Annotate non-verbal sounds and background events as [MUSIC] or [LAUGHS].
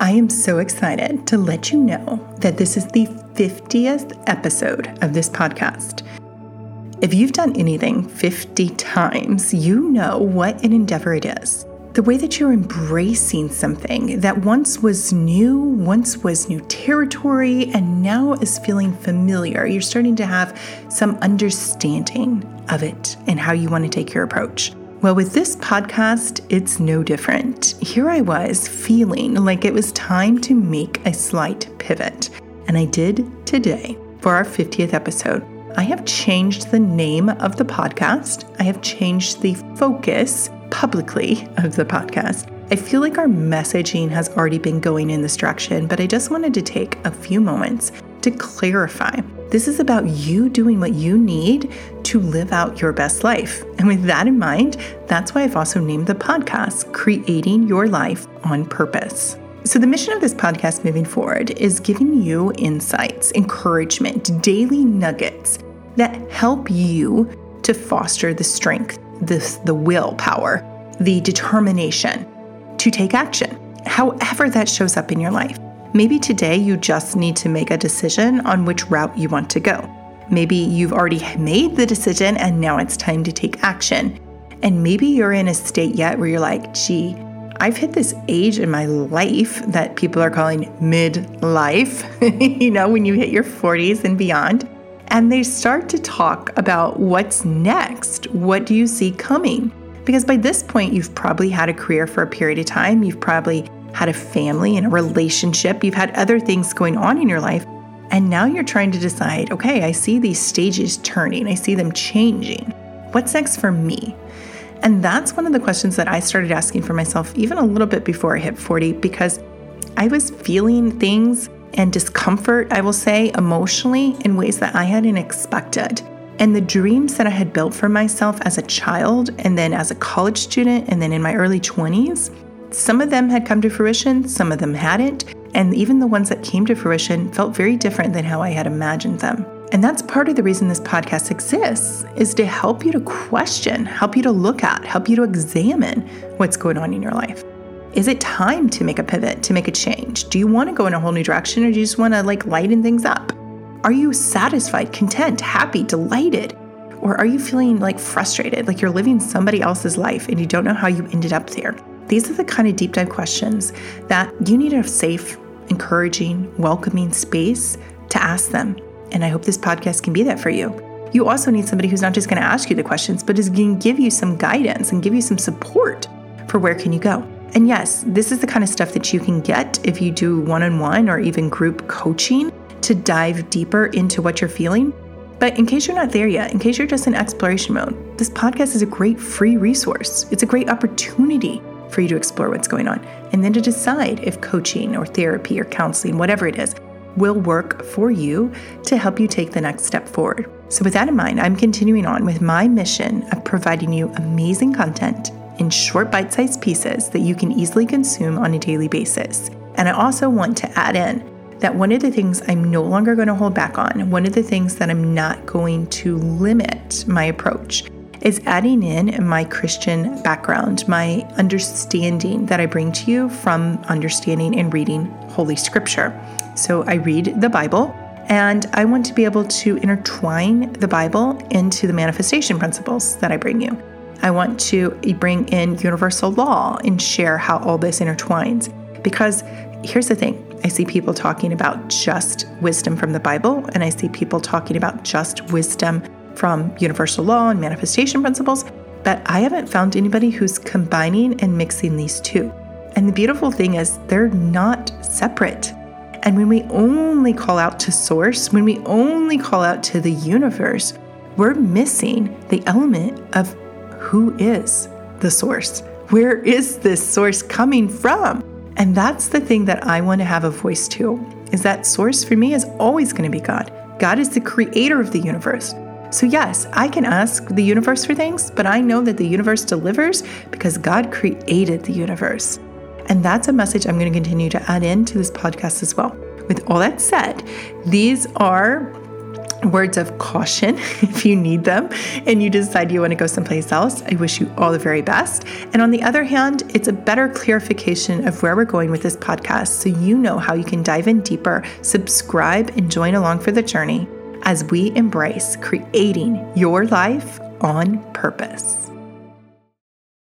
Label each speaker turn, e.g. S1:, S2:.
S1: I am so excited to let you know that this is the 50th episode of this podcast. If you've done anything 50 times, you know what an endeavor it is. The way that you're embracing something that once was new, once was new territory, and now is feeling familiar. You're starting to have some understanding of it and how you want to take your approach. Well, with this podcast, it's no different. Here I was feeling like it was time to make a slight pivot, and I did today for our 50th episode. I have changed the name of the podcast, I have changed the focus publicly of the podcast. I feel like our messaging has already been going in this direction, but I just wanted to take a few moments to clarify. This is about you doing what you need to live out your best life. And with that in mind, that's why I've also named the podcast Creating Your Life on Purpose. So, the mission of this podcast moving forward is giving you insights, encouragement, daily nuggets that help you to foster the strength, the, the willpower, the determination to take action, however that shows up in your life. Maybe today you just need to make a decision on which route you want to go. Maybe you've already made the decision and now it's time to take action. And maybe you're in a state yet where you're like, gee, I've hit this age in my life that people are calling midlife, [LAUGHS] you know, when you hit your 40s and beyond. And they start to talk about what's next. What do you see coming? Because by this point, you've probably had a career for a period of time. You've probably had a family and a relationship, you've had other things going on in your life. And now you're trying to decide okay, I see these stages turning, I see them changing. What's next for me? And that's one of the questions that I started asking for myself even a little bit before I hit 40 because I was feeling things and discomfort, I will say, emotionally in ways that I hadn't expected. And the dreams that I had built for myself as a child, and then as a college student, and then in my early 20s, some of them had come to fruition, some of them hadn't, and even the ones that came to fruition felt very different than how I had imagined them. And that's part of the reason this podcast exists is to help you to question, help you to look at, help you to examine what's going on in your life. Is it time to make a pivot, to make a change? Do you want to go in a whole new direction or do you just want to like lighten things up? Are you satisfied, content, happy, delighted? Or are you feeling like frustrated, like you're living somebody else's life and you don't know how you ended up there? These are the kind of deep dive questions that you need a safe, encouraging, welcoming space to ask them. And I hope this podcast can be that for you. You also need somebody who's not just going to ask you the questions, but is going to give you some guidance and give you some support for where can you go. And yes, this is the kind of stuff that you can get if you do one-on-one or even group coaching to dive deeper into what you're feeling. But in case you're not there yet, in case you're just in exploration mode, this podcast is a great free resource. It's a great opportunity for you to explore what's going on and then to decide if coaching or therapy or counseling, whatever it is, will work for you to help you take the next step forward. So, with that in mind, I'm continuing on with my mission of providing you amazing content in short, bite sized pieces that you can easily consume on a daily basis. And I also want to add in that one of the things I'm no longer going to hold back on, one of the things that I'm not going to limit my approach is adding in my Christian background, my understanding that I bring to you from understanding and reading Holy Scripture. So I read the Bible. And I want to be able to intertwine the Bible into the manifestation principles that I bring you. I want to bring in universal law and share how all this intertwines. Because here's the thing I see people talking about just wisdom from the Bible, and I see people talking about just wisdom from universal law and manifestation principles, but I haven't found anybody who's combining and mixing these two. And the beautiful thing is, they're not separate. And when we only call out to source, when we only call out to the universe, we're missing the element of who is the source? Where is this source coming from? And that's the thing that I want to have a voice to. Is that source for me is always going to be God. God is the creator of the universe. So, yes, I can ask the universe for things, but I know that the universe delivers because God created the universe. And that's a message I'm going to continue to add into this podcast as well. With all that said, these are words of caution [LAUGHS] if you need them and you decide you want to go someplace else. I wish you all the very best. And on the other hand, it's a better clarification of where we're going with this podcast so you know how you can dive in deeper, subscribe, and join along for the journey as we embrace creating your life on purpose.